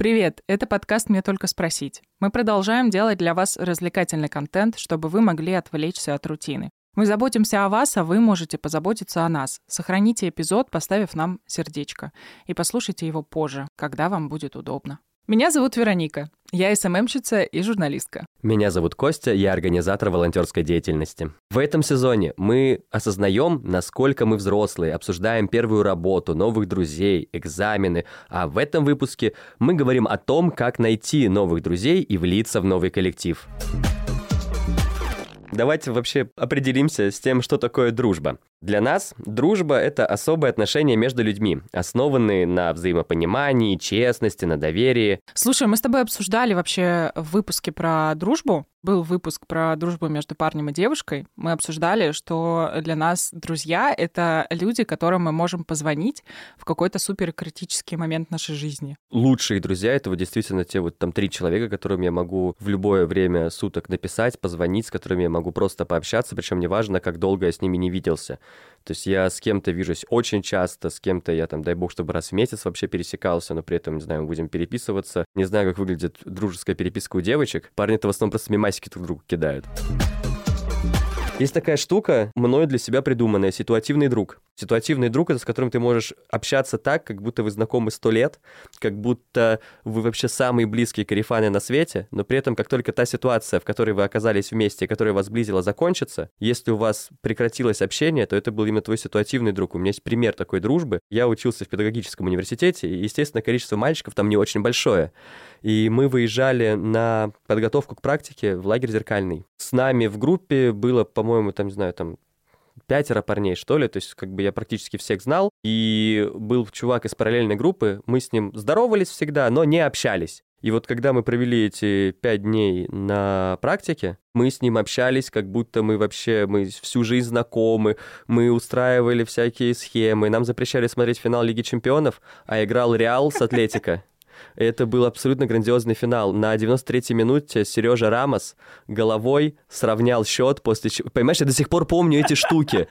Привет, это подкаст «Мне только спросить». Мы продолжаем делать для вас развлекательный контент, чтобы вы могли отвлечься от рутины. Мы заботимся о вас, а вы можете позаботиться о нас. Сохраните эпизод, поставив нам сердечко. И послушайте его позже, когда вам будет удобно. Меня зовут Вероника. Я СММщица и журналистка. Меня зовут Костя, я организатор волонтерской деятельности. В этом сезоне мы осознаем, насколько мы взрослые, обсуждаем первую работу, новых друзей, экзамены, а в этом выпуске мы говорим о том, как найти новых друзей и влиться в новый коллектив. Давайте вообще определимся с тем, что такое дружба. Для нас дружба — это особые отношения между людьми, основанные на взаимопонимании, честности, на доверии. Слушай, мы с тобой обсуждали вообще в выпуске про дружбу. Был выпуск про дружбу между парнем и девушкой. Мы обсуждали, что для нас друзья — это люди, которым мы можем позвонить в какой-то супер критический момент нашей жизни. Лучшие друзья — это вот действительно те вот там три человека, которым я могу в любое время суток написать, позвонить, с которыми я могу просто пообщаться, причем неважно, как долго я с ними не виделся. То есть я с кем-то вижусь очень часто, с кем-то я там, дай бог, чтобы раз в месяц вообще пересекался, но при этом, не знаю, мы будем переписываться. Не знаю, как выглядит дружеская переписка у девочек. Парни-то в основном просто мемасики друг другу кидают. Есть такая штука, мной для себя придуманная, ситуативный друг. Ситуативный друг — это с которым ты можешь общаться так, как будто вы знакомы сто лет, как будто вы вообще самые близкие карифаны на свете, но при этом, как только та ситуация, в которой вы оказались вместе, которая вас сблизила, закончится, если у вас прекратилось общение, то это был именно твой ситуативный друг. У меня есть пример такой дружбы. Я учился в педагогическом университете, и, естественно, количество мальчиков там не очень большое. И мы выезжали на подготовку к практике в лагерь «Зеркальный». С нами в группе было, по-моему, там, не знаю, там пятеро парней, что ли, то есть как бы я практически всех знал, и был чувак из параллельной группы, мы с ним здоровались всегда, но не общались. И вот когда мы провели эти пять дней на практике, мы с ним общались, как будто мы вообще, мы всю жизнь знакомы, мы устраивали всякие схемы, нам запрещали смотреть финал Лиги Чемпионов, а играл Реал с Атлетика. Это был абсолютно грандиозный финал. На 93-й минуте Сережа Рамос головой сравнял счет после... Понимаешь, я до сих пор помню эти штуки.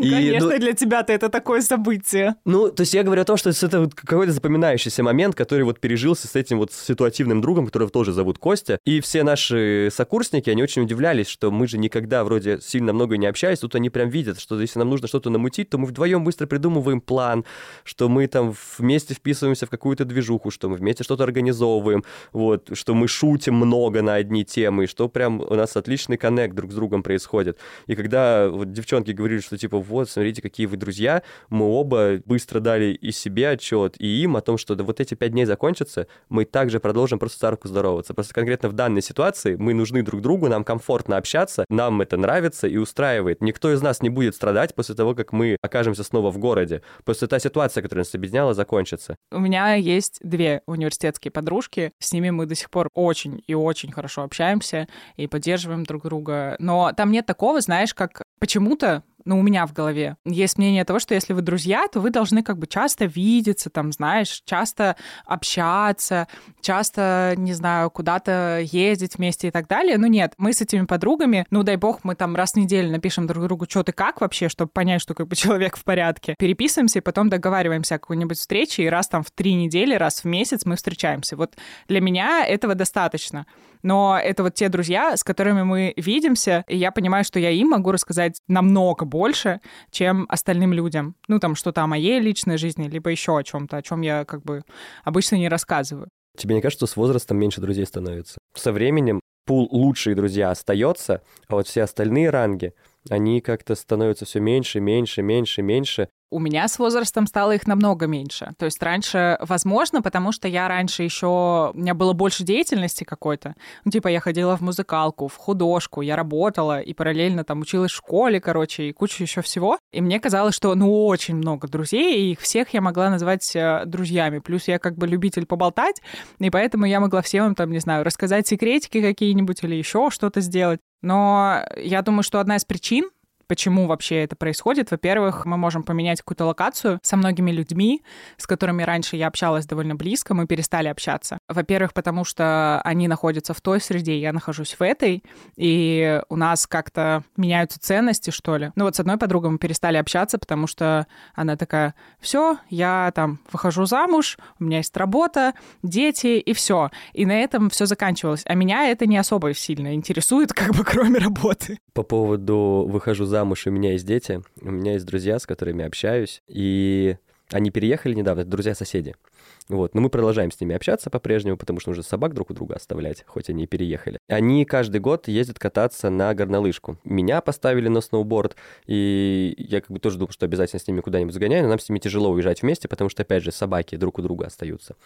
И, Конечно, ну, для тебя-то это такое событие. Ну, то есть я говорю о том, что это вот какой-то запоминающийся момент, который вот пережился с этим вот ситуативным другом, которого тоже зовут Костя. И все наши сокурсники, они очень удивлялись, что мы же никогда вроде сильно много не общались, тут они прям видят, что если нам нужно что-то намутить, то мы вдвоем быстро придумываем план, что мы там вместе вписываемся в какую-то движуху, что мы вместе что-то организовываем, вот, что мы шутим много на одни темы, что прям у нас отличный коннект друг с другом происходит. И когда вот девчонки говорили, что типа вот, смотрите, какие вы друзья, мы оба быстро дали и себе отчет, и им о том, что да, вот эти пять дней закончатся, мы также продолжим просто старку здороваться. Просто конкретно в данной ситуации мы нужны друг другу, нам комфортно общаться, нам это нравится и устраивает. Никто из нас не будет страдать после того, как мы окажемся снова в городе. После та ситуация, которая нас объединяла, закончится. У меня есть две университетские подружки, с ними мы до сих пор очень и очень хорошо общаемся и поддерживаем друг друга. Но там нет такого, знаешь, как почему-то ну, у меня в голове. Есть мнение того, что если вы друзья, то вы должны как бы часто видеться, там, знаешь, часто общаться, часто, не знаю, куда-то ездить вместе и так далее. Ну, нет, мы с этими подругами, ну, дай бог, мы там раз в неделю напишем друг другу, что ты как вообще, чтобы понять, что как бы человек в порядке. Переписываемся и потом договариваемся о какой-нибудь встрече, и раз там в три недели, раз в месяц мы встречаемся. Вот для меня этого достаточно. Но это вот те друзья, с которыми мы видимся, и я понимаю, что я им могу рассказать намного больше, чем остальным людям. Ну, там что-то о моей личной жизни, либо еще о чем-то, о чем я как бы обычно не рассказываю. Тебе не кажется, что с возрастом меньше друзей становится? Со временем пул лучшие друзья остается, а вот все остальные ранги, они как-то становятся все меньше, меньше, меньше, меньше, у меня с возрастом стало их намного меньше. То есть раньше, возможно, потому что я раньше еще... У меня было больше деятельности какой-то. Ну, типа я ходила в музыкалку, в художку, я работала и параллельно там училась в школе, короче, и куча еще всего. И мне казалось, что, ну, очень много друзей, и их всех я могла назвать э, друзьями. Плюс я как бы любитель поболтать, и поэтому я могла всем им там, не знаю, рассказать секретики какие-нибудь или еще что-то сделать. Но я думаю, что одна из причин, Почему вообще это происходит? Во-первых, мы можем поменять какую-то локацию со многими людьми, с которыми раньше я общалась довольно близко, мы перестали общаться. Во-первых, потому что они находятся в той среде, я нахожусь в этой, и у нас как-то меняются ценности, что ли. Ну вот с одной подругой мы перестали общаться, потому что она такая, все, я там выхожу замуж, у меня есть работа, дети и все. И на этом все заканчивалось. А меня это не особо сильно интересует, как бы кроме работы. По поводу выхожу замуж, у меня есть дети, у меня есть друзья, с которыми общаюсь, и они переехали недавно, это друзья-соседи. Вот. Но мы продолжаем с ними общаться по-прежнему, потому что нужно собак друг у друга оставлять, хоть они и переехали. Они каждый год ездят кататься на горнолыжку. Меня поставили на сноуборд, и я как бы тоже думал, что обязательно с ними куда-нибудь сгоняю, но нам с ними тяжело уезжать вместе, потому что, опять же, собаки друг у друга остаются.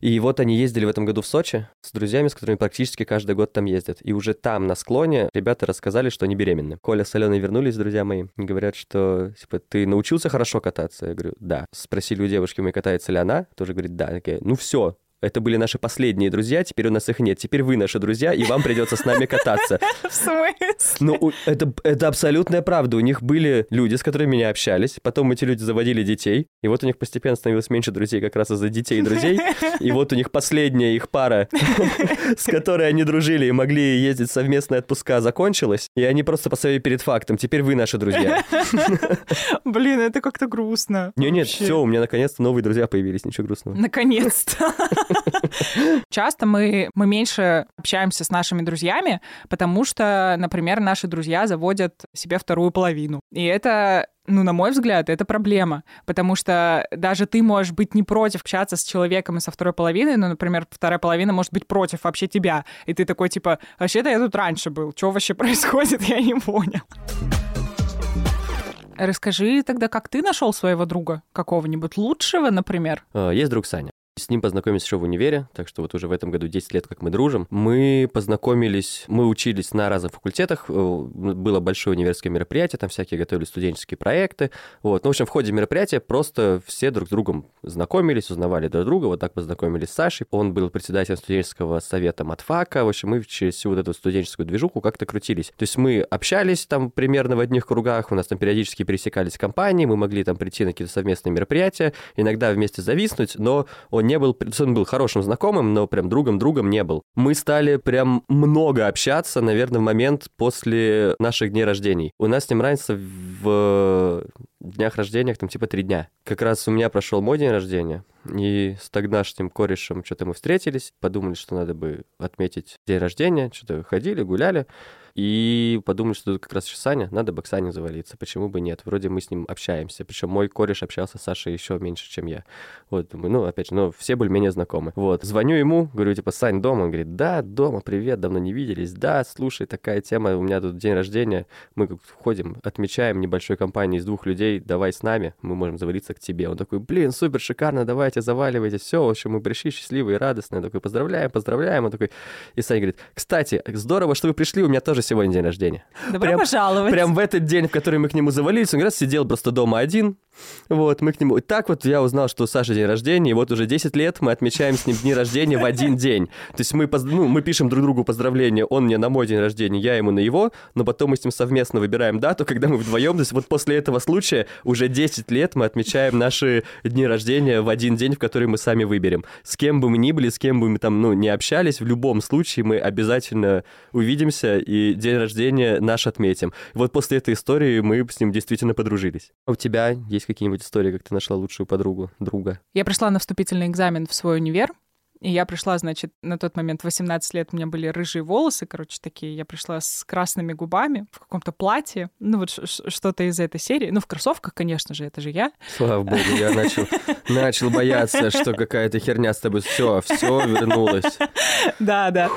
И вот они ездили в этом году в Сочи с друзьями, с которыми практически каждый год там ездят. И уже там, на склоне, ребята рассказали, что они беременны. Коля с Аленой вернулись, друзья мои, и говорят, что, типа, ты научился хорошо кататься? Я говорю, да. Спросили у девушки, мы катается ли она? Тоже говорит, да. Такая, ну все, это были наши последние друзья, теперь у нас их нет. Теперь вы наши друзья, и вам придется с нами кататься. В смысле? Ну, это, это абсолютная правда. У них были люди, с которыми они общались, потом эти люди заводили детей, и вот у них постепенно становилось меньше друзей как раз из-за детей и друзей. И вот у них последняя их пара, с которой они дружили и могли ездить совместные отпуска, закончилась, и они просто поставили перед фактом. Теперь вы наши друзья. Блин, это как-то грустно. Не, нет, все, у меня наконец-то новые друзья появились, ничего грустного. Наконец-то. Часто мы, мы меньше общаемся с нашими друзьями, потому что, например, наши друзья заводят себе вторую половину. И это ну, на мой взгляд, это проблема, потому что даже ты можешь быть не против общаться с человеком и со второй половиной, но, например, вторая половина может быть против вообще тебя, и ты такой, типа, вообще-то я тут раньше был, что вообще происходит, я не понял. Расскажи тогда, как ты нашел своего друга какого-нибудь лучшего, например? А, есть друг Саня. С ним познакомились еще в универе, так что вот уже в этом году 10 лет, как мы дружим. Мы познакомились, мы учились на разных факультетах, э, было большое университетское мероприятие, там всякие готовили студенческие проекты. Вот. Ну, в общем, в ходе мероприятия просто все друг с другом знакомились, узнавали друг друга. Вот так познакомились с Сашей. Он был председателем студенческого совета Матфака. В общем, мы через всю вот эту студенческую движуху как-то крутились. То есть мы общались там примерно в одних кругах, у нас там периодически пересекались компании, мы могли там прийти на какие-то совместные мероприятия, иногда вместе зависнуть, но он не был, он был хорошим знакомым, но прям другом-другом не был. Мы стали прям много общаться, наверное, в момент после наших дней рождений. У нас с ним разница в днях рождения, там типа три дня. Как раз у меня прошел мой день рождения, и с тогдашним корешем что-то мы встретились, подумали, что надо бы отметить день рождения, что-то ходили, гуляли. И подумали, что тут как раз еще Саня, надо бы к Сане завалиться, почему бы нет? Вроде мы с ним общаемся, причем мой кореш общался с Сашей еще меньше, чем я. Вот, думаю, ну, опять же, ну, все более-менее знакомы. Вот, звоню ему, говорю, типа, Сань, дома? Он говорит, да, дома, привет, давно не виделись. Да, слушай, такая тема, у меня тут день рождения, мы как ходим, отмечаем небольшой компании из двух людей, давай с нами, мы можем завалиться к тебе. Он такой, блин, супер, шикарно, давайте, заваливайте, все, в общем, мы пришли счастливые, радостные. Такой, поздравляем, поздравляем. Он такой, и Саня говорит, кстати, здорово, что вы пришли, у меня тоже сегодня день рождения. Добро прям, пожаловать. Прям в этот день, в который мы к нему завалились, он раз сидел просто дома один, вот, мы к нему... И так вот я узнал, что у Саши день рождения, и вот уже 10 лет мы отмечаем с ним дни рождения в один день. То есть мы, поз... ну, мы пишем друг другу поздравления, он мне на мой день рождения, я ему на его, но потом мы с ним совместно выбираем дату, когда мы вдвоем, то есть вот после этого случая уже 10 лет мы отмечаем наши дни рождения в один день, в который мы сами выберем. С кем бы мы ни были, с кем бы мы там, ну, не общались, в любом случае мы обязательно увидимся и день рождения наш отметим. Вот после этой истории мы с ним действительно подружились. А у тебя есть какие-нибудь истории, как ты нашла лучшую подругу, друга? Я пришла на вступительный экзамен в свой универ, и я пришла, значит, на тот момент 18 лет у меня были рыжие волосы, короче, такие. Я пришла с красными губами в каком-то платье. Ну, вот что-то из этой серии. Ну, в кроссовках, конечно же, это же я. Слава богу, я начал, начал бояться, что какая-то херня с тобой. Все, все вернулось. Да, да.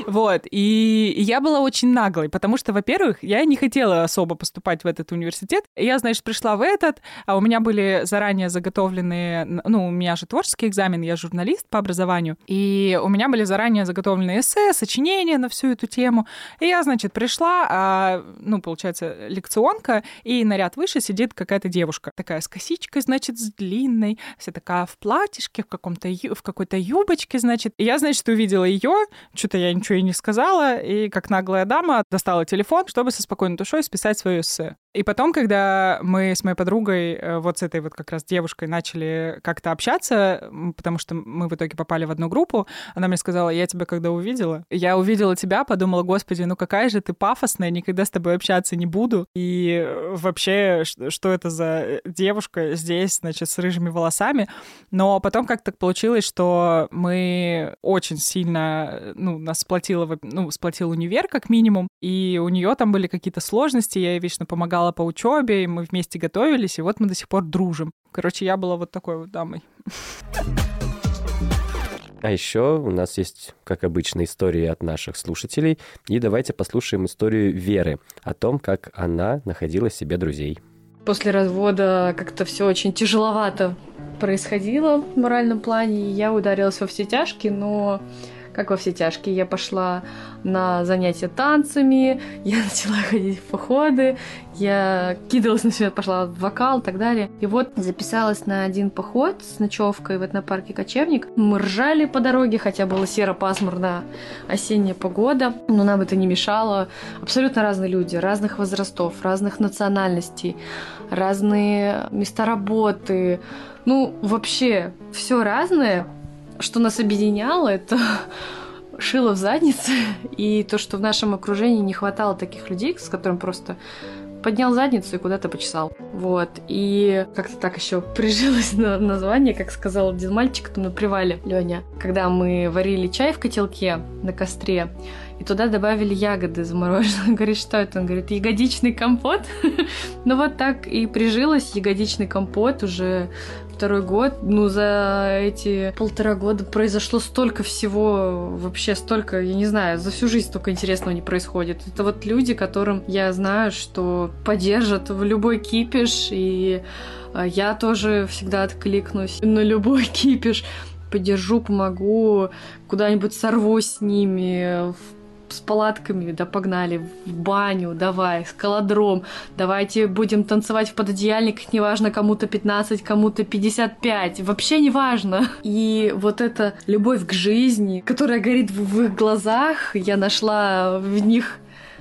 Вот. И я была очень наглой, потому что, во-первых, я не хотела особо поступать в этот университет. Я, значит, пришла в этот, а у меня были заранее заготовленные... Ну, у меня же творческий экзамен, я журналист по образованию. И у меня были заранее заготовлены эссе, сочинения на всю эту тему. И я, значит, пришла, а, ну, получается, лекционка, и на ряд выше сидит какая-то девушка. Такая с косичкой, значит, с длинной, вся такая в платьишке, в, каком-то, в какой-то юбочке, значит. И я, значит, увидела ее, что-то я ничего и не сказала, и как наглая дама достала телефон, чтобы со спокойной душой списать свое эссе. И потом, когда мы с моей подругой, э, вот с этой вот как раз девушкой, начали как-то общаться, потому что мы в итоге попали в одну группу, она мне сказала, я тебя когда увидела, я увидела тебя, подумала, господи, ну какая же ты пафосная, никогда с тобой общаться не буду. И э, вообще, что это за девушка здесь, значит, с рыжими волосами. Но потом как так получилось, что мы очень сильно, ну, нас сплотило, ну, сплотил универ как минимум, и у нее там были какие-то сложности, я ей вечно помогала по учебе, и мы вместе готовились, и вот мы до сих пор дружим. Короче, я была вот такой вот дамой. А еще у нас есть, как обычно, истории от наших слушателей. И давайте послушаем историю Веры о том, как она находила себе друзей. После развода как-то все очень тяжеловато происходило в моральном плане. Я ударилась во все тяжкие, но как во все тяжкие. Я пошла на занятия танцами, я начала ходить в походы, я кидалась на себя, пошла в вокал и так далее. И вот записалась на один поход с ночевкой в этнопарке Кочевник. Мы ржали по дороге, хотя было серо-пасмурно осенняя погода, но нам это не мешало. Абсолютно разные люди, разных возрастов, разных национальностей, разные места работы. Ну, вообще, все разное, что нас объединяло, это шило в заднице, и то, что в нашем окружении не хватало таких людей, с которым просто поднял задницу и куда-то почесал. Вот. И как-то так еще прижилось на название, как сказал один мальчик там на привале, Леня. Когда мы варили чай в котелке на костре, и туда добавили ягоды замороженные. Он говорит, что это? Он говорит, ягодичный компот. ну вот так и прижилось ягодичный компот уже второй год. Ну, за эти полтора года произошло столько всего, вообще столько, я не знаю, за всю жизнь столько интересного не происходит. Это вот люди, которым я знаю, что поддержат в любой кипиш, и а, я тоже всегда откликнусь на любой кипиш поддержу, помогу, куда-нибудь сорвусь с ними, в с палатками, да погнали, в баню, давай, скалодром, давайте будем танцевать в пододеяльниках, неважно, кому-то 15, кому-то 55, вообще не важно. И вот эта любовь к жизни, которая горит в их глазах, я нашла в них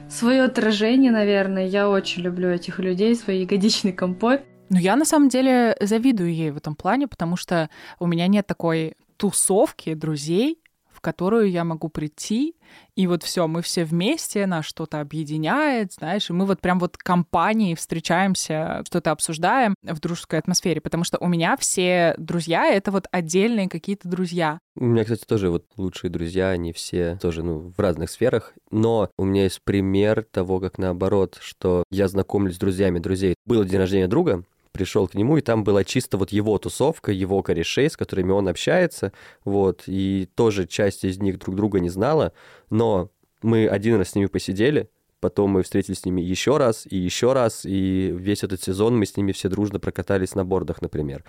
свое отражение, наверное. Я очень люблю этих людей, свой ягодичный компот. Ну, я на самом деле завидую ей в этом плане, потому что у меня нет такой тусовки друзей, которую я могу прийти, и вот все, мы все вместе, нас что-то объединяет, знаешь, и мы вот прям вот компанией встречаемся, что-то обсуждаем в дружеской атмосфере, потому что у меня все друзья — это вот отдельные какие-то друзья. У меня, кстати, тоже вот лучшие друзья, они все тоже, ну, в разных сферах, но у меня есть пример того, как наоборот, что я знакомлюсь с друзьями друзей. Было день рождения друга, пришел к нему, и там была чисто вот его тусовка, его корешей, с которыми он общается, вот, и тоже часть из них друг друга не знала, но мы один раз с ними посидели, потом мы встретились с ними еще раз и еще раз, и весь этот сезон мы с ними все дружно прокатались на бордах, например.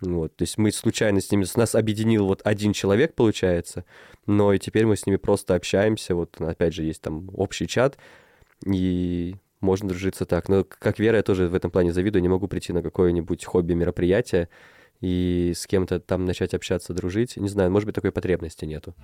Вот, то есть мы случайно с ними, нас объединил вот один человек, получается, но и теперь мы с ними просто общаемся, вот опять же есть там общий чат, и можно дружиться так. Но как Вера, я тоже в этом плане завидую, не могу прийти на какое-нибудь хобби-мероприятие и с кем-то там начать общаться, дружить. Не знаю, может быть, такой потребности нету.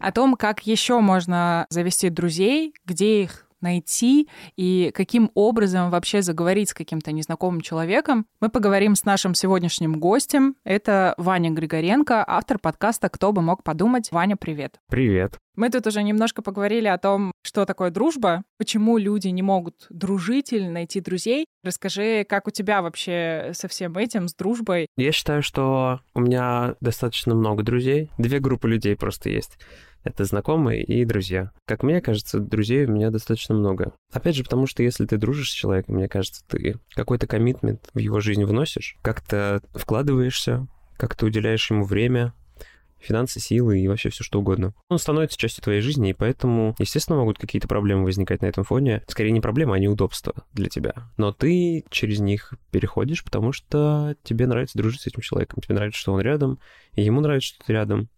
О том, как еще можно завести друзей, где их найти и каким образом вообще заговорить с каким-то незнакомым человеком, мы поговорим с нашим сегодняшним гостем. Это Ваня Григоренко, автор подкаста «Кто бы мог подумать». Ваня, привет. Привет. Мы тут уже немножко поговорили о том, что такое дружба, почему люди не могут дружить или найти друзей. Расскажи, как у тебя вообще со всем этим, с дружбой? Я считаю, что у меня достаточно много друзей. Две группы людей просто есть. Это знакомые и друзья. Как мне кажется, друзей у меня достаточно много. Опять же, потому что если ты дружишь с человеком, мне кажется, ты какой-то коммитмент в его жизнь вносишь, как-то вкладываешься, как-то уделяешь ему время, финансы, силы и вообще все что угодно. Он становится частью твоей жизни, и поэтому, естественно, могут какие-то проблемы возникать на этом фоне. Скорее не проблемы, а неудобства для тебя. Но ты через них переходишь, потому что тебе нравится дружить с этим человеком. Тебе нравится, что он рядом, и ему нравится, что ты рядом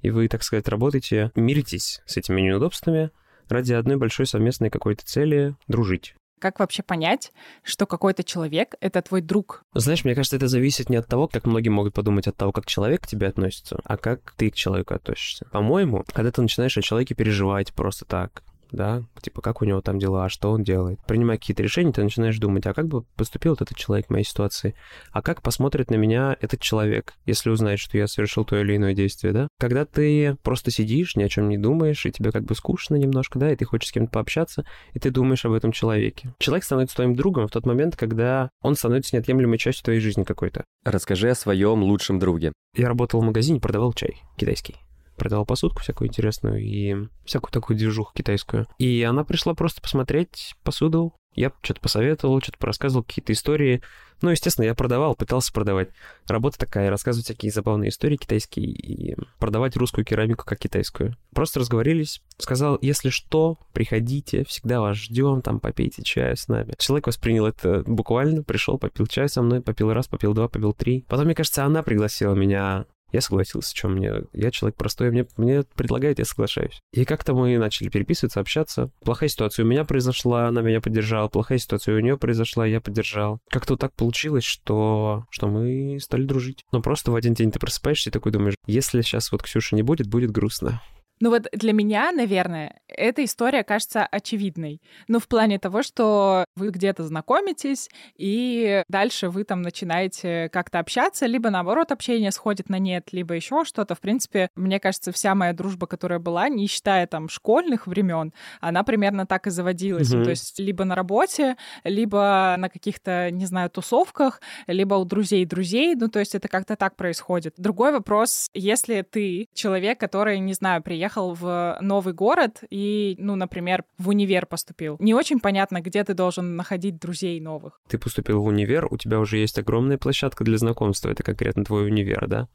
и вы, так сказать, работаете, миритесь с этими неудобствами ради одной большой совместной какой-то цели — дружить. Как вообще понять, что какой-то человек — это твой друг? Знаешь, мне кажется, это зависит не от того, как многие могут подумать от того, как человек к тебе относится, а как ты к человеку относишься. По-моему, когда ты начинаешь о человеке переживать просто так, да, типа, как у него там дела, что он делает. Принимая какие-то решения, ты начинаешь думать, а как бы поступил вот этот человек в моей ситуации? А как посмотрит на меня этот человек, если узнает, что я совершил то или иное действие, да? Когда ты просто сидишь, ни о чем не думаешь, и тебе как бы скучно немножко, да, и ты хочешь с кем-то пообщаться, и ты думаешь об этом человеке. Человек становится твоим другом в тот момент, когда он становится неотъемлемой частью твоей жизни какой-то. Расскажи о своем лучшем друге. Я работал в магазине, продавал чай китайский продавал посудку всякую интересную и всякую такую движуху китайскую. И она пришла просто посмотреть посуду. Я что-то посоветовал, что-то порассказывал, какие-то истории. Ну, естественно, я продавал, пытался продавать. Работа такая, рассказывать всякие забавные истории китайские и продавать русскую керамику как китайскую. Просто разговорились. Сказал, если что, приходите, всегда вас ждем, там попейте чаю с нами. Человек воспринял это буквально, пришел, попил чай со мной, попил раз, попил два, попил три. Потом, мне кажется, она пригласила меня я согласился, что мне... Я человек простой, мне, мне предлагают, я соглашаюсь. И как-то мы начали переписываться, общаться. Плохая ситуация у меня произошла, она меня поддержала. Плохая ситуация у нее произошла, я поддержал. Как-то так получилось, что, что мы стали дружить. Но просто в один день ты просыпаешься и такой думаешь, если сейчас вот Ксюша не будет, будет грустно. Ну вот для меня, наверное, эта история кажется очевидной. Ну, в плане того, что вы где-то знакомитесь, и дальше вы там начинаете как-то общаться, либо наоборот общение сходит на нет, либо еще что-то. В принципе, мне кажется, вся моя дружба, которая была, не считая там школьных времен, она примерно так и заводилась. Mm-hmm. То есть либо на работе, либо на каких-то, не знаю, тусовках, либо у друзей друзей. Ну, то есть это как-то так происходит. Другой вопрос, если ты человек, который, не знаю, приехал переехал в новый город и, ну, например, в универ поступил. Не очень понятно, где ты должен находить друзей новых. Ты поступил в универ, у тебя уже есть огромная площадка для знакомства, это конкретно твой универ, да?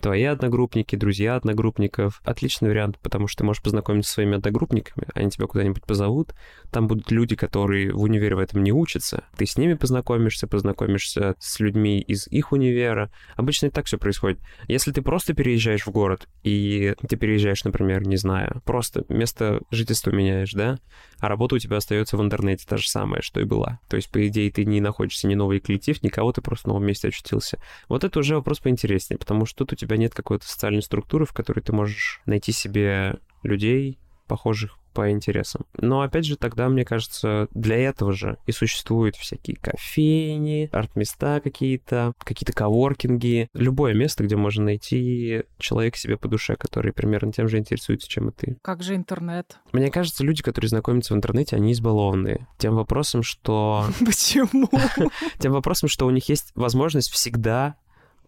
Твои одногруппники, друзья одногруппников. Отличный вариант, потому что ты можешь познакомиться со своими одногруппниками, они тебя куда-нибудь позовут, там будут люди, которые в универе в этом не учатся, ты с ними познакомишься, познакомишься с людьми из их универа. Обычно и так все происходит. Если ты просто переезжаешь в город, и ты переезжаешь, например, например, не знаю, просто место жительства меняешь, да, а работа у тебя остается в интернете та же самая, что и была. То есть, по идее, ты не находишься ни новый коллектив, никого, ты просто в новом месте очутился. Вот это уже вопрос поинтереснее, потому что тут у тебя нет какой-то социальной структуры, в которой ты можешь найти себе людей, похожих по интересам. Но опять же, тогда, мне кажется, для этого же и существуют всякие кофейни, арт-места какие-то, какие-то коворкинги, любое место, где можно найти человека себе по душе, который примерно тем же интересуется, чем и ты. Как же интернет? Мне кажется, люди, которые знакомятся в интернете, они избалованные. Тем вопросом, что... Почему? Тем вопросом, что у них есть возможность всегда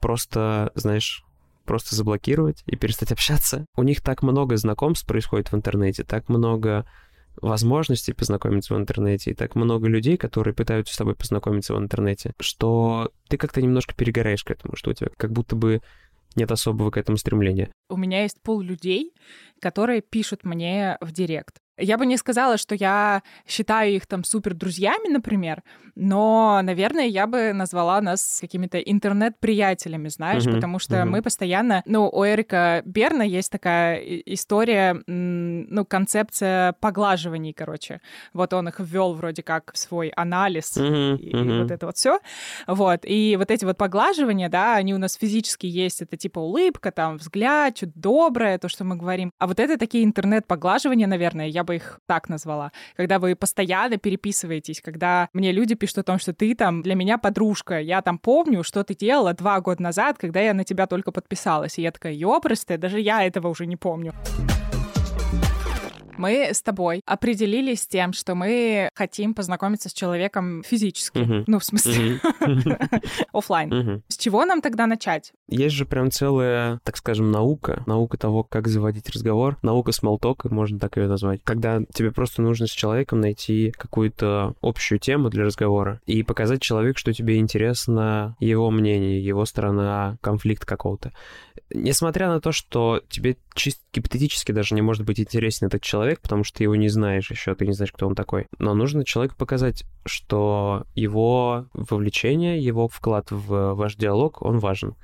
просто, знаешь, просто заблокировать и перестать общаться. У них так много знакомств происходит в интернете, так много возможностей познакомиться в интернете, и так много людей, которые пытаются с тобой познакомиться в интернете, что ты как-то немножко перегораешь к этому, что у тебя как будто бы нет особого к этому стремления. У меня есть пол людей, которые пишут мне в директ. Я бы не сказала, что я считаю их там супер друзьями, например, но, наверное, я бы назвала нас какими-то интернет-приятелями, знаешь, uh-huh, потому что uh-huh. мы постоянно... Ну, у Эрика Берна есть такая история, ну, концепция поглаживаний, короче. Вот он их ввел вроде как в свой анализ uh-huh, и, uh-huh. и вот это вот все. Вот. И вот эти вот поглаживания, да, они у нас физически есть. Это типа улыбка, там, взгляд, что-то доброе, то, что мы говорим. А вот это такие интернет-поглаживания, наверное, я бы их так назвала. Когда вы постоянно переписываетесь, когда мне люди пишут о том, что ты там для меня подружка, я там помню, что ты делала два года назад, когда я на тебя только подписалась. И я такая, ёпрстая, даже я этого уже не помню мы с тобой определились с тем, что мы хотим познакомиться с человеком физически. Uh-huh. Ну, в смысле, офлайн. С чего нам тогда начать? Есть же прям целая, так скажем, наука. Наука того, как заводить разговор. Наука смолтока, можно так ее назвать. Когда тебе просто нужно с человеком найти какую-то общую тему для разговора и показать человеку, что тебе интересно его мнение, его сторона, конфликт какого-то. Несмотря на то, что тебе чисто гипотетически даже не может быть интересен этот человек, потому что ты его не знаешь еще, ты не знаешь, кто он такой. Но нужно человеку показать, что его вовлечение, его вклад в ваш диалог, он важен.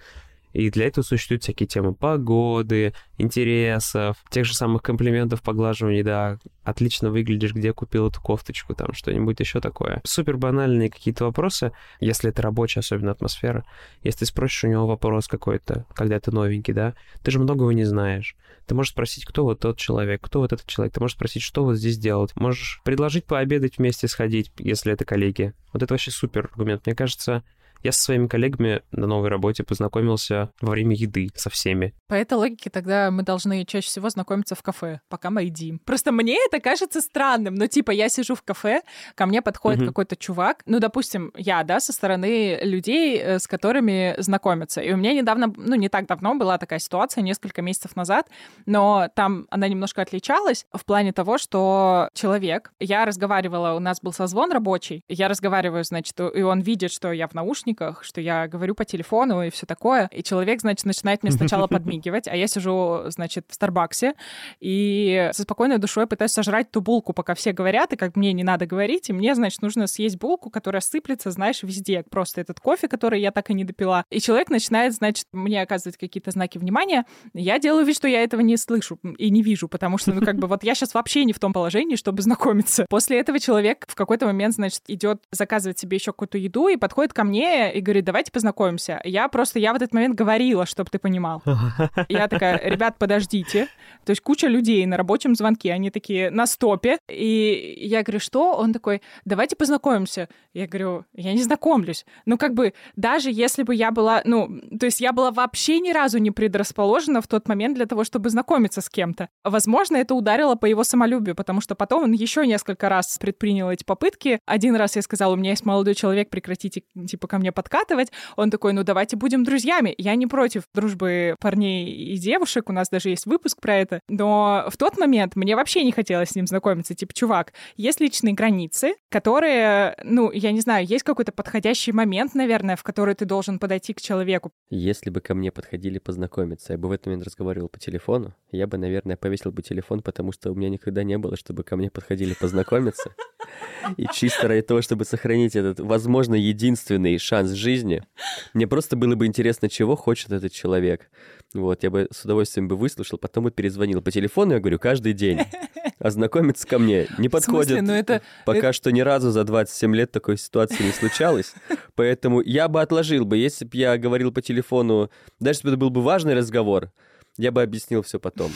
И для этого существуют всякие темы погоды, интересов, тех же самых комплиментов, поглаживаний, да, отлично выглядишь, где купил эту кофточку, там что-нибудь еще такое. Супер банальные какие-то вопросы, если это рабочая особенно атмосфера. Если ты спросишь у него вопрос какой-то, когда ты новенький, да, ты же многого не знаешь. Ты можешь спросить, кто вот тот человек, кто вот этот человек. Ты можешь спросить, что вот здесь делать. Можешь предложить пообедать вместе, сходить, если это коллеги. Вот это вообще супер аргумент. Мне кажется, я со своими коллегами на новой работе познакомился во время еды со всеми. По этой логике тогда мы должны чаще всего знакомиться в кафе, пока мы едим. Просто мне это кажется странным. Ну, типа, я сижу в кафе, ко мне подходит угу. какой-то чувак. Ну, допустим, я, да, со стороны людей, э, с которыми знакомятся. И у меня недавно, ну, не так давно была такая ситуация, несколько месяцев назад, но там она немножко отличалась в плане того, что человек, я разговаривала, у нас был созвон рабочий, я разговариваю, значит, и он видит, что я в наушниках, наушниках, что я говорю по телефону и все такое. И человек, значит, начинает мне сначала подмигивать, а я сижу, значит, в Старбаксе и со спокойной душой пытаюсь сожрать ту булку, пока все говорят, и как мне не надо говорить, и мне, значит, нужно съесть булку, которая сыплется, знаешь, везде. Просто этот кофе, который я так и не допила. И человек начинает, значит, мне оказывать какие-то знаки внимания. Я делаю вид, что я этого не слышу и не вижу, потому что, ну, как бы, вот я сейчас вообще не в том положении, чтобы знакомиться. После этого человек в какой-то момент, значит, идет заказывать себе еще какую-то еду и подходит ко мне и говорит, давайте познакомимся. Я просто, я в этот момент говорила, чтобы ты понимал. Я такая, ребят, подождите. То есть куча людей на рабочем звонке, они такие на стопе. И я говорю, что? Он такой, давайте познакомимся. Я говорю, я не знакомлюсь. Ну, как бы, даже если бы я была, ну, то есть я была вообще ни разу не предрасположена в тот момент для того, чтобы знакомиться с кем-то. Возможно, это ударило по его самолюбию, потому что потом он еще несколько раз предпринял эти попытки. Один раз я сказала, у меня есть молодой человек, прекратите, типа, ко мне подкатывать. Он такой, ну давайте будем друзьями. Я не против дружбы парней и девушек, у нас даже есть выпуск про это. Но в тот момент мне вообще не хотелось с ним знакомиться. Типа, чувак, есть личные границы, которые, ну, я не знаю, есть какой-то подходящий момент, наверное, в который ты должен подойти к человеку. Если бы ко мне подходили познакомиться, я бы в этот момент разговаривал по телефону, я бы, наверное, повесил бы телефон, потому что у меня никогда не было, чтобы ко мне подходили познакомиться. И чисто ради того, чтобы сохранить этот, возможно, единственный шанс жизни, мне просто было бы интересно, чего хочет этот человек. Вот, я бы с удовольствием бы выслушал, потом бы перезвонил по телефону, я говорю, каждый день. Ознакомиться ко мне не подходит. Ну это... Пока это... что ни разу за 27 лет такой ситуации не случалось. Поэтому я бы отложил бы, если бы я говорил по телефону, даже если бы это был бы важный разговор, я бы объяснил все потом.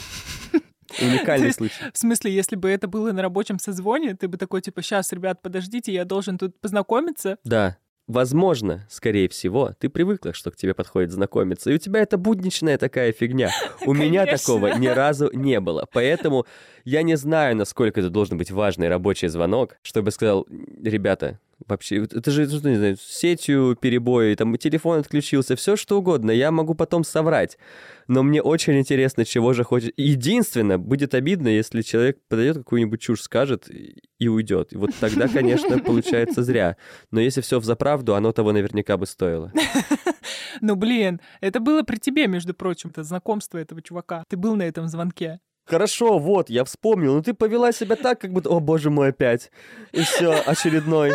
Уникальный есть, случай. В смысле, если бы это было на рабочем созвоне, ты бы такой, типа, сейчас, ребят, подождите, я должен тут познакомиться? Да. Возможно, скорее всего, ты привыкла, что к тебе подходит знакомиться, и у тебя это будничная такая фигня. У меня такого ни разу не было. Поэтому я не знаю, насколько это должен быть важный рабочий звонок, чтобы сказал, ребята, вообще, это же, ну, не знаю, сетью перебои, там телефон отключился, все что угодно, я могу потом соврать. Но мне очень интересно, чего же хочет. Единственное, будет обидно, если человек подойдет какую-нибудь чушь, скажет и уйдет. И вот тогда, конечно, получается зря. Но если все в заправду, оно того наверняка бы стоило. Ну, блин, это было при тебе, между прочим, это знакомство этого чувака. Ты был на этом звонке. Хорошо, вот, я вспомнил. Ну ты повела себя так, как будто, о боже мой, опять. И все, очередной.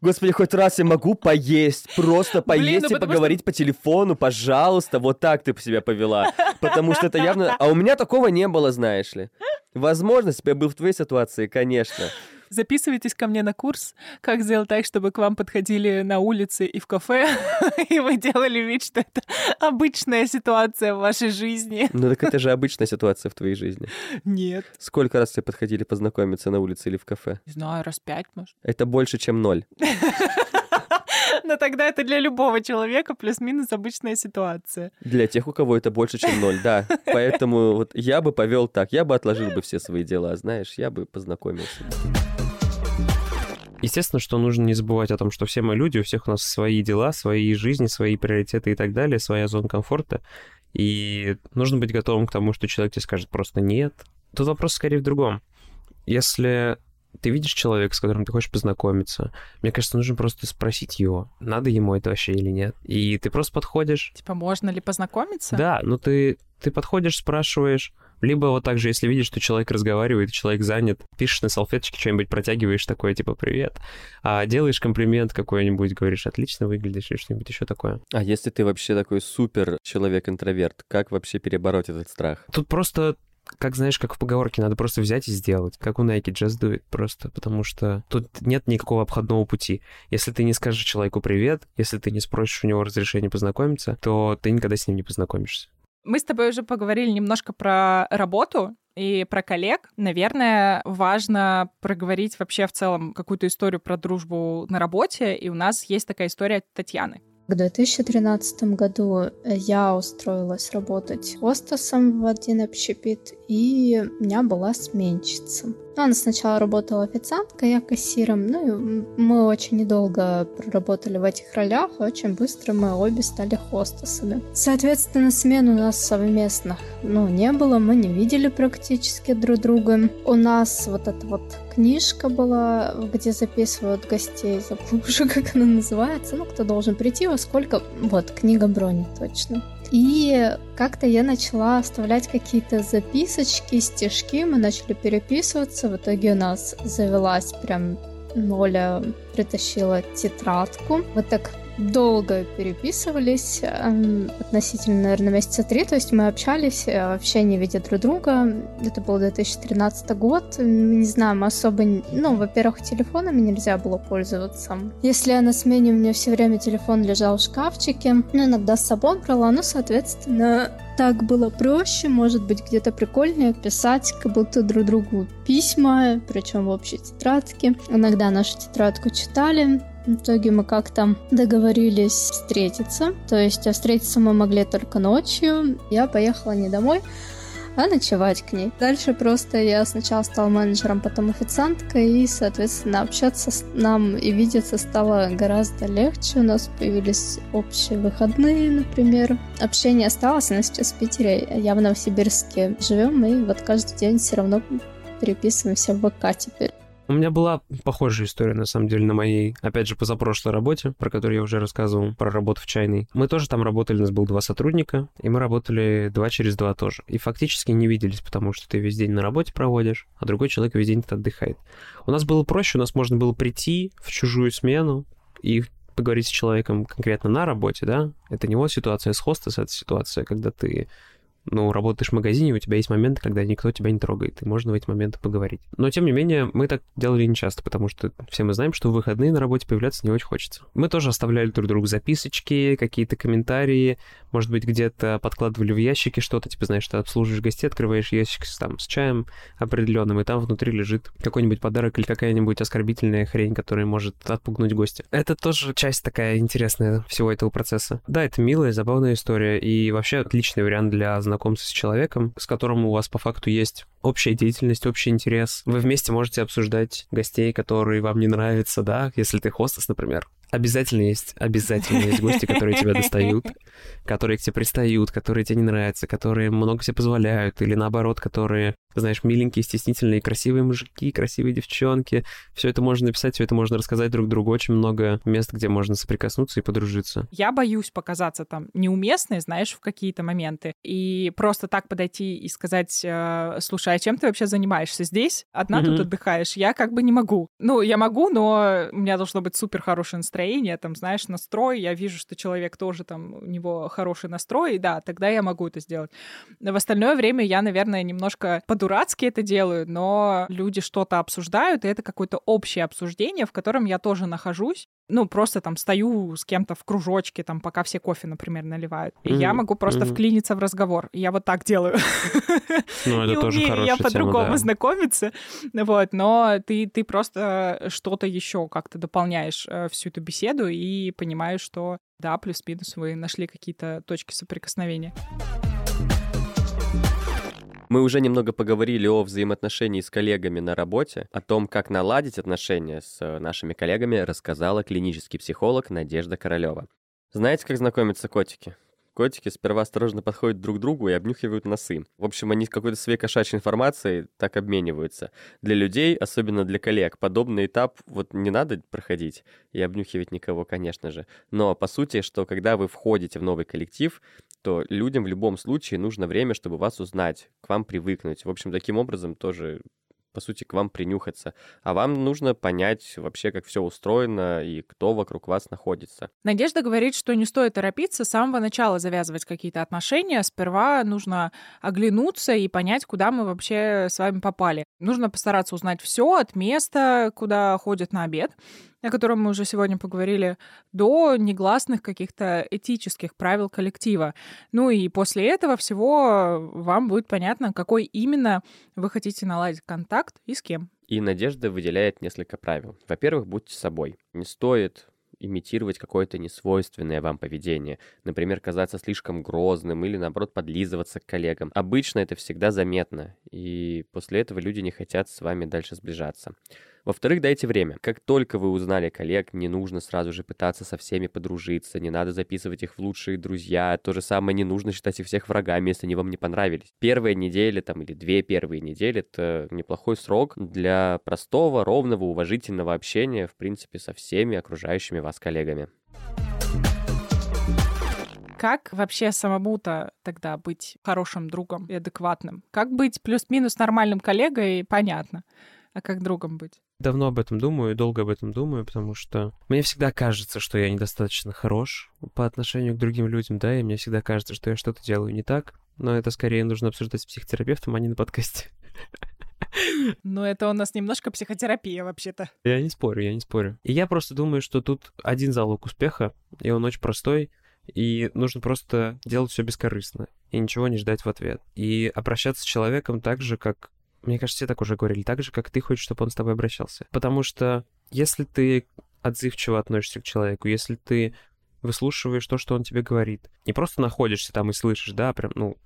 Господи, хоть раз я могу поесть, просто поесть Блин, ну, и поговорить что... по телефону, пожалуйста, вот так ты себя повела. Потому что это явно... А у меня такого не было, знаешь ли. Возможно, я был в твоей ситуации, конечно. Записывайтесь ко мне на курс, как сделать так, чтобы к вам подходили на улице и в кафе, и вы делали вид, что это обычная ситуация в вашей жизни. Ну так это же обычная ситуация в твоей жизни. Нет. Сколько раз тебе подходили познакомиться на улице или в кафе? Не знаю, раз пять, может. Это больше, чем ноль. Но тогда это для любого человека плюс-минус обычная ситуация. Для тех, у кого это больше, чем ноль, да. Поэтому вот я бы повел так, я бы отложил бы все свои дела, знаешь, я бы познакомился. Естественно, что нужно не забывать о том, что все мы люди, у всех у нас свои дела, свои жизни, свои приоритеты и так далее, своя зона комфорта. И нужно быть готовым к тому, что человек тебе скажет просто нет. Тут вопрос скорее в другом. Если ты видишь человека, с которым ты хочешь познакомиться, мне кажется, нужно просто спросить его, надо ему это вообще или нет. И ты просто подходишь... Типа, можно ли познакомиться? Да, ну ты, ты подходишь, спрашиваешь, Либо вот так же, если видишь, что человек разговаривает, человек занят, пишешь на салфеточке что-нибудь, протягиваешь такое, типа, привет, а делаешь комплимент какой-нибудь, говоришь, отлично выглядишь или что-нибудь еще такое. А если ты вообще такой супер человек-интроверт, как вообще перебороть этот страх? Тут просто как знаешь, как в поговорке, надо просто взять и сделать, как у Nike Just Do It просто, потому что тут нет никакого обходного пути. Если ты не скажешь человеку привет, если ты не спросишь у него разрешения познакомиться, то ты никогда с ним не познакомишься. Мы с тобой уже поговорили немножко про работу и про коллег. Наверное, важно проговорить вообще в целом какую-то историю про дружбу на работе. И у нас есть такая история от Татьяны. В 2013 году я устроилась работать хостесом в один общепит, и у меня была сменщица. Ну, она сначала работала официанткой, я кассиром. Ну, и мы очень недолго проработали в этих ролях, и очень быстро мы обе стали хостесами. Соответственно, смен у нас совместных, ну, не было, мы не видели практически друг друга. У нас вот эта вот книжка была, где записывают гостей, забыл уже, как она называется, ну, кто должен прийти, во сколько... Вот, книга брони, точно. И как-то я начала оставлять какие-то записочки, стишки, мы начали переписываться, в итоге у нас завелась прям Оля притащила тетрадку. Вот так долго переписывались, эм, относительно, наверное, месяца три, то есть мы общались, э, вообще не видя друг друга. Это был 2013 год, не знаю, мы особо... Ну, во-первых, телефонами нельзя было пользоваться. Если я на смене, у меня все время телефон лежал в шкафчике, ну, иногда с собой брала, ну, соответственно, так было проще, может быть, где-то прикольнее писать, как будто друг другу письма, причем в общей тетрадке. Иногда нашу тетрадку читали, в итоге мы как-то договорились встретиться. То есть а встретиться мы могли только ночью. Я поехала не домой, а ночевать к ней. Дальше просто я сначала стала менеджером, потом официанткой, и, соответственно, общаться с нам и видеться стало гораздо легче. У нас появились общие выходные, например. Общение осталось, она сейчас в Питере, я в Новосибирске живем, и вот каждый день все равно переписываемся в ВК теперь. У меня была похожая история, на самом деле, на моей, опять же, позапрошлой работе, про которую я уже рассказывал, про работу в чайной. Мы тоже там работали, у нас было два сотрудника, и мы работали два через два тоже. И фактически не виделись, потому что ты весь день на работе проводишь, а другой человек весь день отдыхает. У нас было проще, у нас можно было прийти в чужую смену и поговорить с человеком конкретно на работе, да, это не вот ситуация с хостес, это ситуация, когда ты ну, работаешь в магазине, у тебя есть моменты, когда никто тебя не трогает, и можно в эти моменты поговорить. Но, тем не менее, мы так делали не часто, потому что все мы знаем, что в выходные на работе появляться не очень хочется. Мы тоже оставляли друг другу записочки, какие-то комментарии, может быть, где-то подкладывали в ящики что-то, типа, знаешь, ты обслуживаешь гостей, открываешь ящик с, там, с чаем определенным, и там внутри лежит какой-нибудь подарок или какая-нибудь оскорбительная хрень, которая может отпугнуть гостя. Это тоже часть такая интересная всего этого процесса. Да, это милая, забавная история, и вообще отличный вариант для знакомства с человеком, с которым у вас по факту есть общая деятельность, общий интерес. Вы вместе можете обсуждать гостей, которые вам не нравятся, да, если ты хостес, например. Обязательно есть, обязательно есть гости, которые тебя достают, которые к тебе пристают, которые тебе не нравятся, которые много себе позволяют, или наоборот, которые, знаешь, миленькие, стеснительные, красивые мужики, красивые девчонки. Все это можно написать, все это можно рассказать друг другу. Очень много мест, где можно соприкоснуться и подружиться. Я боюсь показаться там неуместной, знаешь, в какие-то моменты. И просто так подойти и сказать, э, слушай, а чем ты вообще занимаешься здесь? Одна mm-hmm. тут отдыхаешь? Я как бы не могу. Ну, я могу, но у меня должно быть супер хорошее настроение настроение, там, знаешь, настрой, я вижу, что человек тоже там, у него хороший настрой, да, тогда я могу это сделать. В остальное время я, наверное, немножко по-дурацки это делаю, но люди что-то обсуждают, и это какое-то общее обсуждение, в котором я тоже нахожусь, ну, просто там стою с кем-то в кружочке, там, пока все кофе, например, наливают. И mm-hmm. я могу просто mm-hmm. вклиниться в разговор. Я вот так делаю. Ну, это тоже хорошая я по-другому знакомиться. Вот, но ты, ты просто что-то еще как-то дополняешь э, всю эту беседу и понимаешь, что да, плюс-минус вы нашли какие-то точки соприкосновения. Мы уже немного поговорили о взаимоотношении с коллегами на работе, о том, как наладить отношения с э, нашими коллегами, рассказала клинический психолог Надежда Королева. Знаете, как знакомятся котики? Котики сперва осторожно подходят друг к другу и обнюхивают носы. В общем, они какой-то своей кошачьей информацией так обмениваются. Для людей, особенно для коллег, подобный этап вот не надо проходить и обнюхивать никого, конечно же. Но по сути, что когда вы входите в новый коллектив, то людям в любом случае нужно время, чтобы вас узнать, к вам привыкнуть. В общем, таким образом тоже по сути, к вам принюхаться. А вам нужно понять вообще, как все устроено и кто вокруг вас находится. Надежда говорит, что не стоит торопиться с самого начала завязывать какие-то отношения. Сперва нужно оглянуться и понять, куда мы вообще с вами попали. Нужно постараться узнать все от места, куда ходят на обед, о котором мы уже сегодня поговорили, до негласных каких-то этических правил коллектива. Ну и после этого всего вам будет понятно, какой именно вы хотите наладить контакт и с кем. И Надежда выделяет несколько правил. Во-первых, будьте собой. Не стоит имитировать какое-то несвойственное вам поведение. Например, казаться слишком грозным или, наоборот, подлизываться к коллегам. Обычно это всегда заметно, и после этого люди не хотят с вами дальше сближаться. Во-вторых, дайте время. Как только вы узнали коллег, не нужно сразу же пытаться со всеми подружиться, не надо записывать их в лучшие друзья, то же самое не нужно считать их всех врагами, если они вам не понравились. Первая неделя там или две первые недели — это неплохой срок для простого, ровного, уважительного общения, в принципе, со всеми окружающими вас коллегами. Как вообще самому-то тогда быть хорошим другом и адекватным? Как быть плюс-минус нормальным коллегой, понятно. А как другом быть? Давно об этом думаю, долго об этом думаю, потому что мне всегда кажется, что я недостаточно хорош по отношению к другим людям, да, и мне всегда кажется, что я что-то делаю не так, но это скорее нужно обсуждать с психотерапевтом, а не на подкасте. Ну, это у нас немножко психотерапия, вообще-то. Я не спорю, я не спорю. И я просто думаю, что тут один залог успеха, и он очень простой, и нужно просто делать все бескорыстно и ничего не ждать в ответ. И обращаться с человеком так же, как мне кажется, все так уже говорили, так же, как ты хочешь, чтобы он с тобой обращался. Потому что если ты отзывчиво относишься к человеку, если ты выслушиваешь то, что он тебе говорит, не просто находишься там и слышишь, да, прям, ну,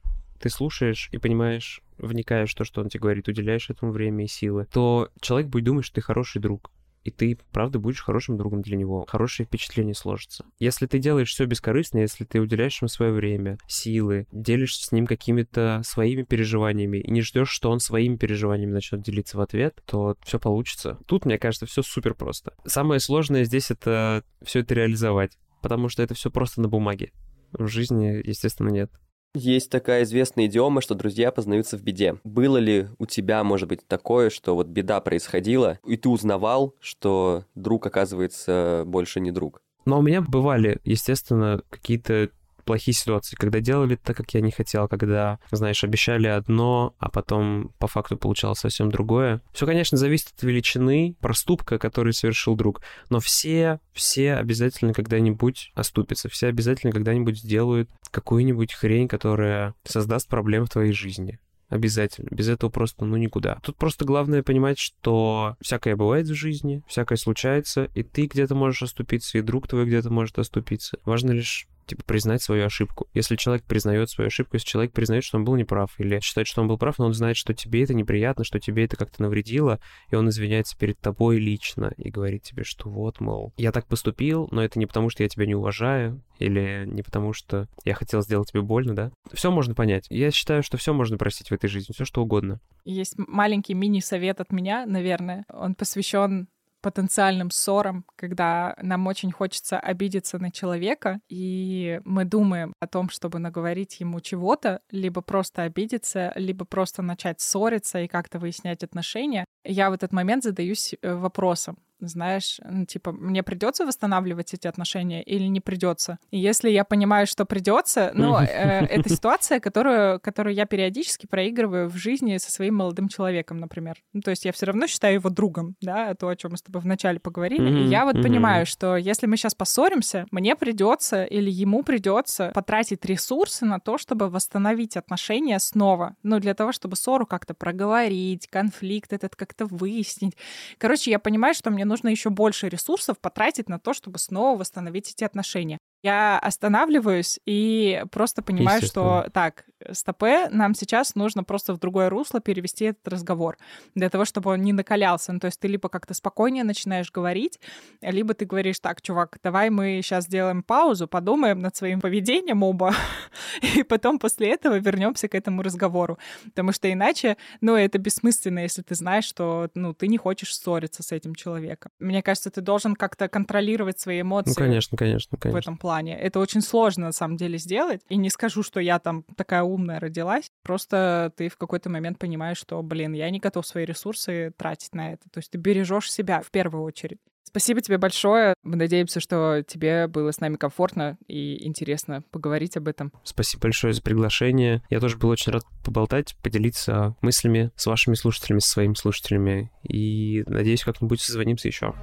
ты слушаешь и понимаешь, вникаешь в то, что он тебе говорит, уделяешь этому время и силы, то человек будет думать, что ты хороший друг и ты, правда, будешь хорошим другом для него. Хорошее впечатление сложится. Если ты делаешь все бескорыстно, если ты уделяешь ему свое время, силы, делишься с ним какими-то своими переживаниями и не ждешь, что он своими переживаниями начнет делиться в ответ, то все получится. Тут, мне кажется, все супер просто. Самое сложное здесь это все это реализовать, потому что это все просто на бумаге. В жизни, естественно, нет. Есть такая известная идиома, что друзья познаются в беде. Было ли у тебя, может быть, такое, что вот беда происходила, и ты узнавал, что друг, оказывается, больше не друг? Но у меня бывали, естественно, какие-то плохие ситуации, когда делали так, как я не хотел, когда, знаешь, обещали одно, а потом по факту получалось совсем другое. Все, конечно, зависит от величины проступка, который совершил друг, но все, все обязательно когда-нибудь оступятся, все обязательно когда-нибудь сделают какую-нибудь хрень, которая создаст проблем в твоей жизни. Обязательно. Без этого просто, ну, никуда. Тут просто главное понимать, что всякое бывает в жизни, всякое случается, и ты где-то можешь оступиться, и друг твой где-то может оступиться. Важно лишь типа, признать свою ошибку. Если человек признает свою ошибку, если человек признает, что он был неправ, или считает, что он был прав, но он знает, что тебе это неприятно, что тебе это как-то навредило, и он извиняется перед тобой лично и говорит тебе, что вот, мол, я так поступил, но это не потому, что я тебя не уважаю, или не потому, что я хотел сделать тебе больно, да? Все можно понять. Я считаю, что все можно простить в этой жизни, все что угодно. Есть маленький мини-совет от меня, наверное. Он посвящен потенциальным ссорам, когда нам очень хочется обидеться на человека, и мы думаем о том, чтобы наговорить ему чего-то, либо просто обидеться, либо просто начать ссориться и как-то выяснять отношения. Я в этот момент задаюсь э, вопросом, знаешь, типа, мне придется восстанавливать эти отношения или не придется. И если я понимаю, что придется, ну, э, это ситуация, которую, которую я периодически проигрываю в жизни со своим молодым человеком, например. Ну, то есть я все равно считаю его другом, да, то, о чем мы с тобой вначале поговорили. И я вот понимаю, что если мы сейчас поссоримся, мне придется или ему придется потратить ресурсы на то, чтобы восстановить отношения снова. Ну, для того, чтобы ссору как-то проговорить, конфликт этот как-то выяснить. Короче, я понимаю, что мне нужно еще больше ресурсов потратить на то, чтобы снова восстановить эти отношения. Я останавливаюсь и просто понимаю, что так, стопе, нам сейчас нужно просто в другое русло перевести этот разговор, для того, чтобы он не накалялся. Ну, то есть ты либо как-то спокойнее начинаешь говорить, либо ты говоришь, так, чувак, давай мы сейчас сделаем паузу, подумаем над своим поведением оба, и потом после этого вернемся к этому разговору. Потому что иначе, ну, это бессмысленно, если ты знаешь, что, ну, ты не хочешь ссориться с этим человеком. Мне кажется, ты должен как-то контролировать свои эмоции. Ну, конечно, конечно, конечно. В этом плане. Это очень сложно, на самом деле, сделать. И не скажу, что я там такая умная родилась. Просто ты в какой-то момент понимаешь, что, блин, я не готов свои ресурсы тратить на это. То есть ты бережешь себя в первую очередь. Спасибо тебе большое. Мы надеемся, что тебе было с нами комфортно и интересно поговорить об этом. Спасибо большое за приглашение. Я тоже был очень рад поболтать, поделиться мыслями с вашими слушателями, со своими слушателями. И надеюсь, как-нибудь созвонимся еще.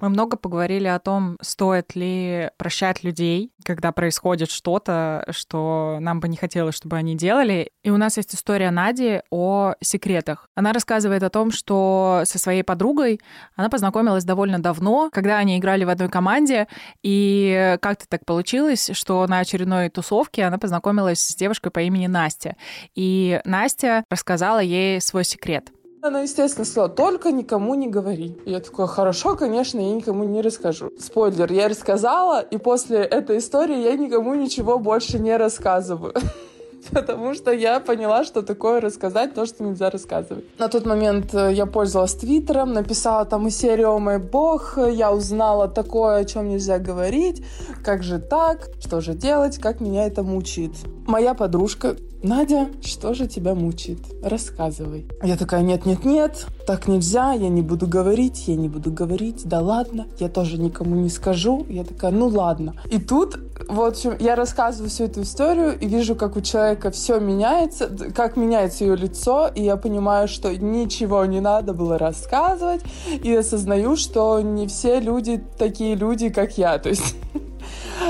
Мы много поговорили о том, стоит ли прощать людей, когда происходит что-то, что нам бы не хотелось, чтобы они делали. И у нас есть история Нади о секретах. Она рассказывает о том, что со своей подругой она познакомилась довольно давно, когда они играли в одной команде, и как-то так получилось, что на очередной тусовке она познакомилась с девушкой по имени Настя. И Настя рассказала ей свой секрет — она, естественно, сказала, только никому не говори. я такой, хорошо, конечно, я никому не расскажу. Спойлер, я рассказала, и после этой истории я никому ничего больше не рассказываю. Потому что я поняла, что такое рассказать, то, что нельзя рассказывать. На тот момент э, я пользовалась Твиттером, написала там и серию «О мой бог», я узнала такое, о чем нельзя говорить, как же так, что же делать, как меня это мучает. Моя подружка Надя, что же тебя мучает? Рассказывай. Я такая, нет-нет-нет, так нельзя, я не буду говорить, я не буду говорить, да ладно, я тоже никому не скажу. Я такая, ну ладно. И тут, в общем, я рассказываю всю эту историю и вижу, как у человека все меняется, как меняется ее лицо, и я понимаю, что ничего не надо было рассказывать, и осознаю, что не все люди такие люди, как я. То есть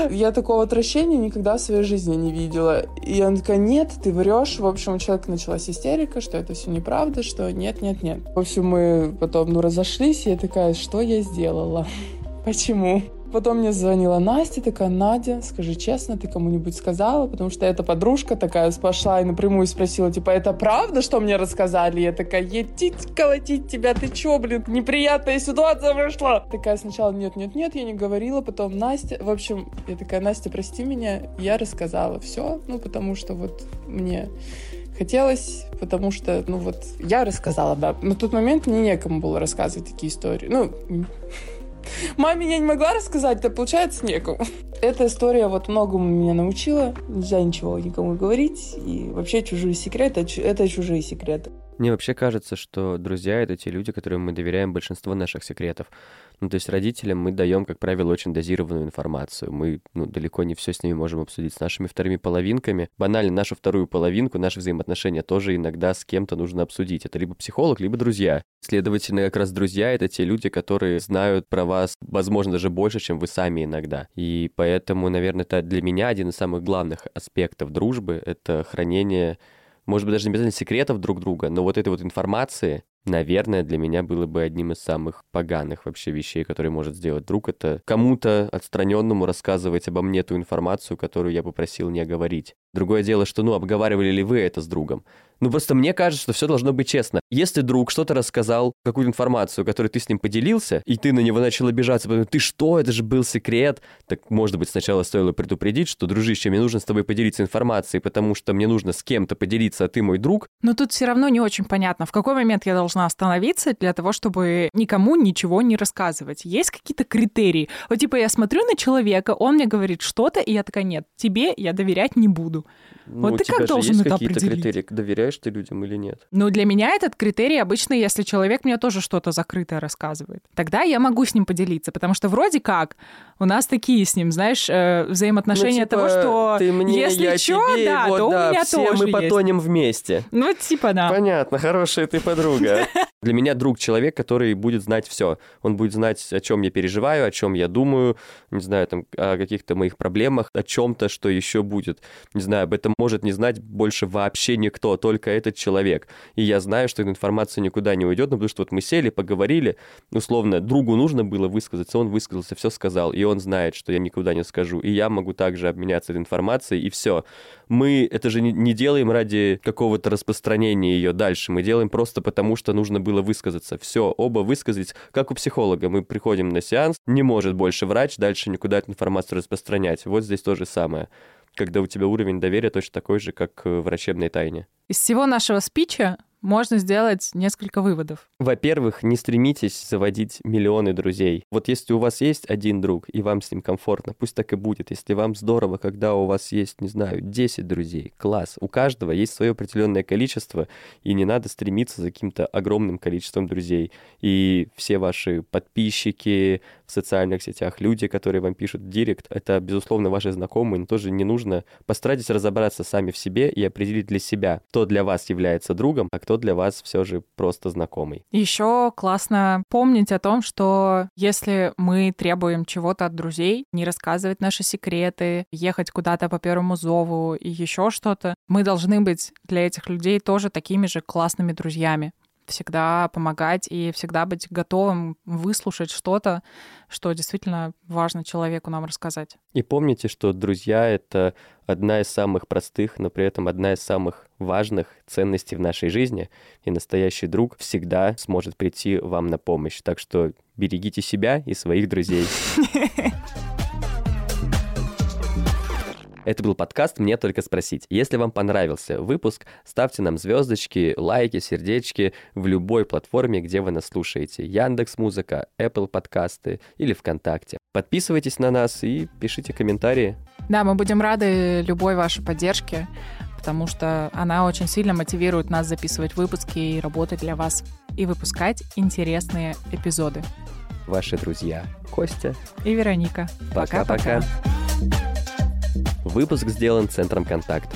я такого отвращения никогда в своей жизни не видела. И она такая, нет, ты врешь. В общем, у человека началась истерика, что это все неправда, что нет, нет, нет. В общем, мы потом, ну, разошлись, и я такая, что я сделала? Почему? Потом мне звонила Настя, такая, Надя, скажи честно, ты кому-нибудь сказала? Потому что эта подружка такая пошла и напрямую спросила, типа, это правда, что мне рассказали? Я такая, етить, колотить тебя, ты чё, блин, неприятная ситуация вышла. Такая сначала, нет-нет-нет, я не говорила, потом Настя, в общем, я такая, Настя, прости меня, я рассказала все, ну, потому что вот мне хотелось, потому что, ну вот, я рассказала, да. На тот момент мне некому было рассказывать такие истории. Ну, Маме я не могла рассказать, это получается некому. Эта история вот многому меня научила. Нельзя ничего никому говорить. И вообще чужие секреты — это чужие секреты. Мне вообще кажется, что друзья — это те люди, которым мы доверяем большинство наших секретов. Ну, то есть родителям мы даем, как правило, очень дозированную информацию. Мы ну, далеко не все с ними можем обсудить с нашими вторыми половинками. Банально, нашу вторую половинку, наши взаимоотношения тоже иногда с кем-то нужно обсудить. Это либо психолог, либо друзья. Следовательно, как раз друзья — это те люди, которые знают про вас, возможно, даже больше, чем вы сами иногда. И поэтому, наверное, это для меня один из самых главных аспектов дружбы — это хранение может быть, даже не обязательно секретов друг друга, но вот этой вот информации, наверное, для меня было бы одним из самых поганых вообще вещей, которые может сделать друг. Это кому-то отстраненному рассказывать обо мне ту информацию, которую я попросил не говорить. Другое дело, что, ну, обговаривали ли вы это с другом? Ну, просто мне кажется, что все должно быть честно. Если друг что-то рассказал, какую-то информацию, которой ты с ним поделился, и ты на него начал обижаться, потому ты что, это же был секрет, так, может быть, сначала стоило предупредить, что, дружище, мне нужно с тобой поделиться информацией, потому что мне нужно с кем-то поделиться, а ты мой друг. Но тут все равно не очень понятно, в какой момент я должна остановиться для того, чтобы никому ничего не рассказывать. Есть какие-то критерии? Вот типа я смотрю на человека, он мне говорит что-то, и я такая, нет, тебе я доверять не буду. Ну, вот ты как должен это определить? критерии, доверяешь ты людям или нет? Ну, для меня этот критерий обычно, если человек мне тоже что-то закрытое рассказывает. Тогда я могу с ним поделиться, потому что вроде как у нас такие с ним, знаешь, э, взаимоотношения ну, типа, того, что ты мне, если я что, тебе, да, вот, то да, у меня все тоже мы потонем есть. вместе. Ну, типа, да. Понятно, хорошая ты подруга. Для меня друг человек, который будет знать все. Он будет знать, о чем я переживаю, о чем я думаю, не знаю, там, о каких-то моих проблемах, о чем-то, что еще будет. Не знаю, об этом может не знать больше вообще никто, только этот человек. И я знаю, что эта информация никуда не уйдет, ну, потому что вот мы сели, поговорили, условно, другу нужно было высказаться, он высказался, все сказал. И он знает, что я никуда не скажу, и я могу также обменяться этой информацией, и все. Мы это же не, делаем ради какого-то распространения ее дальше, мы делаем просто потому, что нужно было высказаться. Все, оба высказать, как у психолога. Мы приходим на сеанс, не может больше врач дальше никуда эту информацию распространять. Вот здесь то же самое когда у тебя уровень доверия точно такой же, как в врачебной тайне. Из всего нашего спича можно сделать несколько выводов. Во-первых, не стремитесь заводить миллионы друзей. Вот если у вас есть один друг, и вам с ним комфортно, пусть так и будет. Если вам здорово, когда у вас есть, не знаю, 10 друзей, класс. У каждого есть свое определенное количество, и не надо стремиться за каким-то огромным количеством друзей. И все ваши подписчики в социальных сетях, люди, которые вам пишут в директ, это, безусловно, ваши знакомые, но тоже не нужно. Постарайтесь разобраться сами в себе и определить для себя, кто для вас является другом, а кто для вас все же просто знакомый. Еще классно помнить о том, что если мы требуем чего-то от друзей, не рассказывать наши секреты, ехать куда-то по первому зову и еще что-то, мы должны быть для этих людей тоже такими же классными друзьями всегда помогать и всегда быть готовым выслушать что-то, что действительно важно человеку нам рассказать. И помните, что друзья — это одна из самых простых, но при этом одна из самых важных ценностей в нашей жизни, и настоящий друг всегда сможет прийти вам на помощь. Так что берегите себя и своих друзей. Это был подкаст «Мне только спросить». Если вам понравился выпуск, ставьте нам звездочки, лайки, сердечки в любой платформе, где вы нас слушаете. Яндекс Музыка, Apple подкасты или ВКонтакте. Подписывайтесь на нас и пишите комментарии. Да, мы будем рады любой вашей поддержке, потому что она очень сильно мотивирует нас записывать выпуски и работать для вас, и выпускать интересные эпизоды. Ваши друзья Костя и Вероника. Пока-пока. Выпуск сделан Центром «Контакт».